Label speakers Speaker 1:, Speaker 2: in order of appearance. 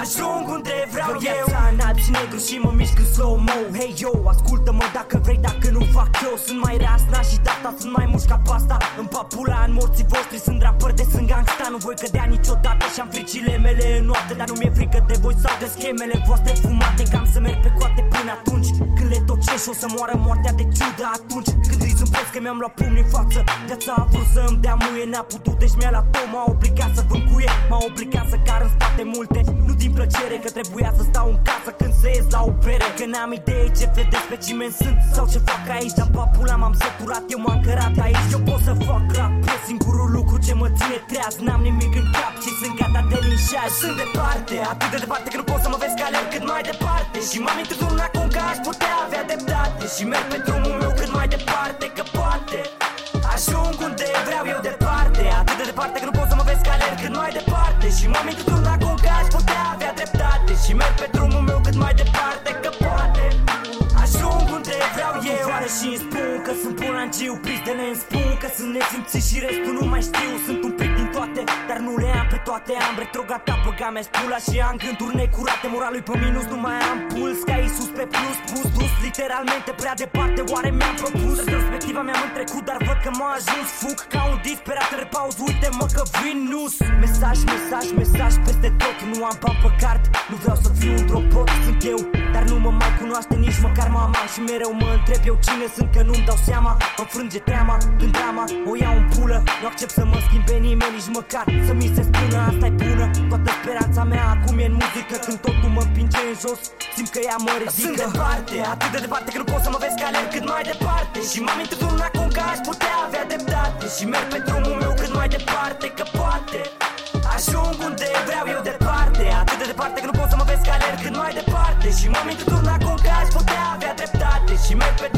Speaker 1: Ajung unde vreau eu. în alb și negru și mă mișc în slow-mo Hey yo, ascultă-mă dacă vrei, dacă nu fac eu. Sunt mai rasna și data sunt mai mușca pasta. În papula, în morții voștri sunt rapări de sunt gangsta Nu voi cădea niciodată și am fricile mele în noapte Dar nu mi-e frică de voi sau de schemele voastre fumate. Cam să merg pe coate până atunci. Când le tocești o să moară moartea de ciudă atunci. Când îi zâmbesc că mi-am luat pumni în față Viața a vrut să îmi dea muie, n-a putut Deci mi-a luat tot, m-a obligat să vâncuie M-a obligat să car în spate multe. Nu din plăcere că trebuia să stau în casă când să ies la o bere. Că n-am idee ce fel de specimen sunt Sau ce fac aici, dar papula m-am săturat Eu m-am cărat aici, eu pot să fac rap E singurul lucru ce mă ține treaz. N-am nimic în cap și sunt gata de linșaj Sunt departe, atât de departe că nu pot să mă vezi că alerg cât mai departe. Și m-am întâlnit acum că aș putea avea dreptate. Și merg pe drumul meu cât mai departe Că poate Ajung unde vreau eu departe. Atât de departe că nu pot cât mai departe Și m-am întâlnit acum că aș putea avea dreptate Și merg pe drumul meu cât mai departe Că poate Ajung unde vreau eu Oare și îmi spun că sunt bulangiu Pistele îmi spun că sunt nesimțit și restul nu mai știu. Sunt un pic din toate, dar nu le am pe toate Am retrogata, băga mea pula și am gânduri necurate Moralul pe minus, nu mai am puls Ca Isus pe plus, plus, dus literalmente prea departe Oare mi-am propus? Retrospectiva mi-am întrecut, dar văd că m-a ajuns. Fug ca un disperat în repaus, uite-mă că vin nus. Mesaj, mesaj, mesaj peste tot Nu am bani pe card, nu vreau să fiu un dropot Sunt eu, dar nu mă mai cunoaște nici măcar mama. Și mereu mă întreb eu cine sunt că nu-mi dau seama Mă frânge teama, în drama, o iau în pulă Nu accept să mă schimbe nimeni nici măcar Să mi se spună asta e bună. Toată speranța mea acum e în muzică Când totul mă împinge în jos Simt că ea mă ridică. Sunt departe, atât de departe că nu pot să mă vezi că alerg cât mai departe. Și m-am întâlnit acum că aș putea avea dreptate. Și merg pe drumul meu cât mai departe Că poate Ajung unde vreau eu departe. Atât de departe că nu pot să mă vezi că alerg cât mai departe. Și m-am întâlnit acum că aș putea avea dreptate. Și merg pe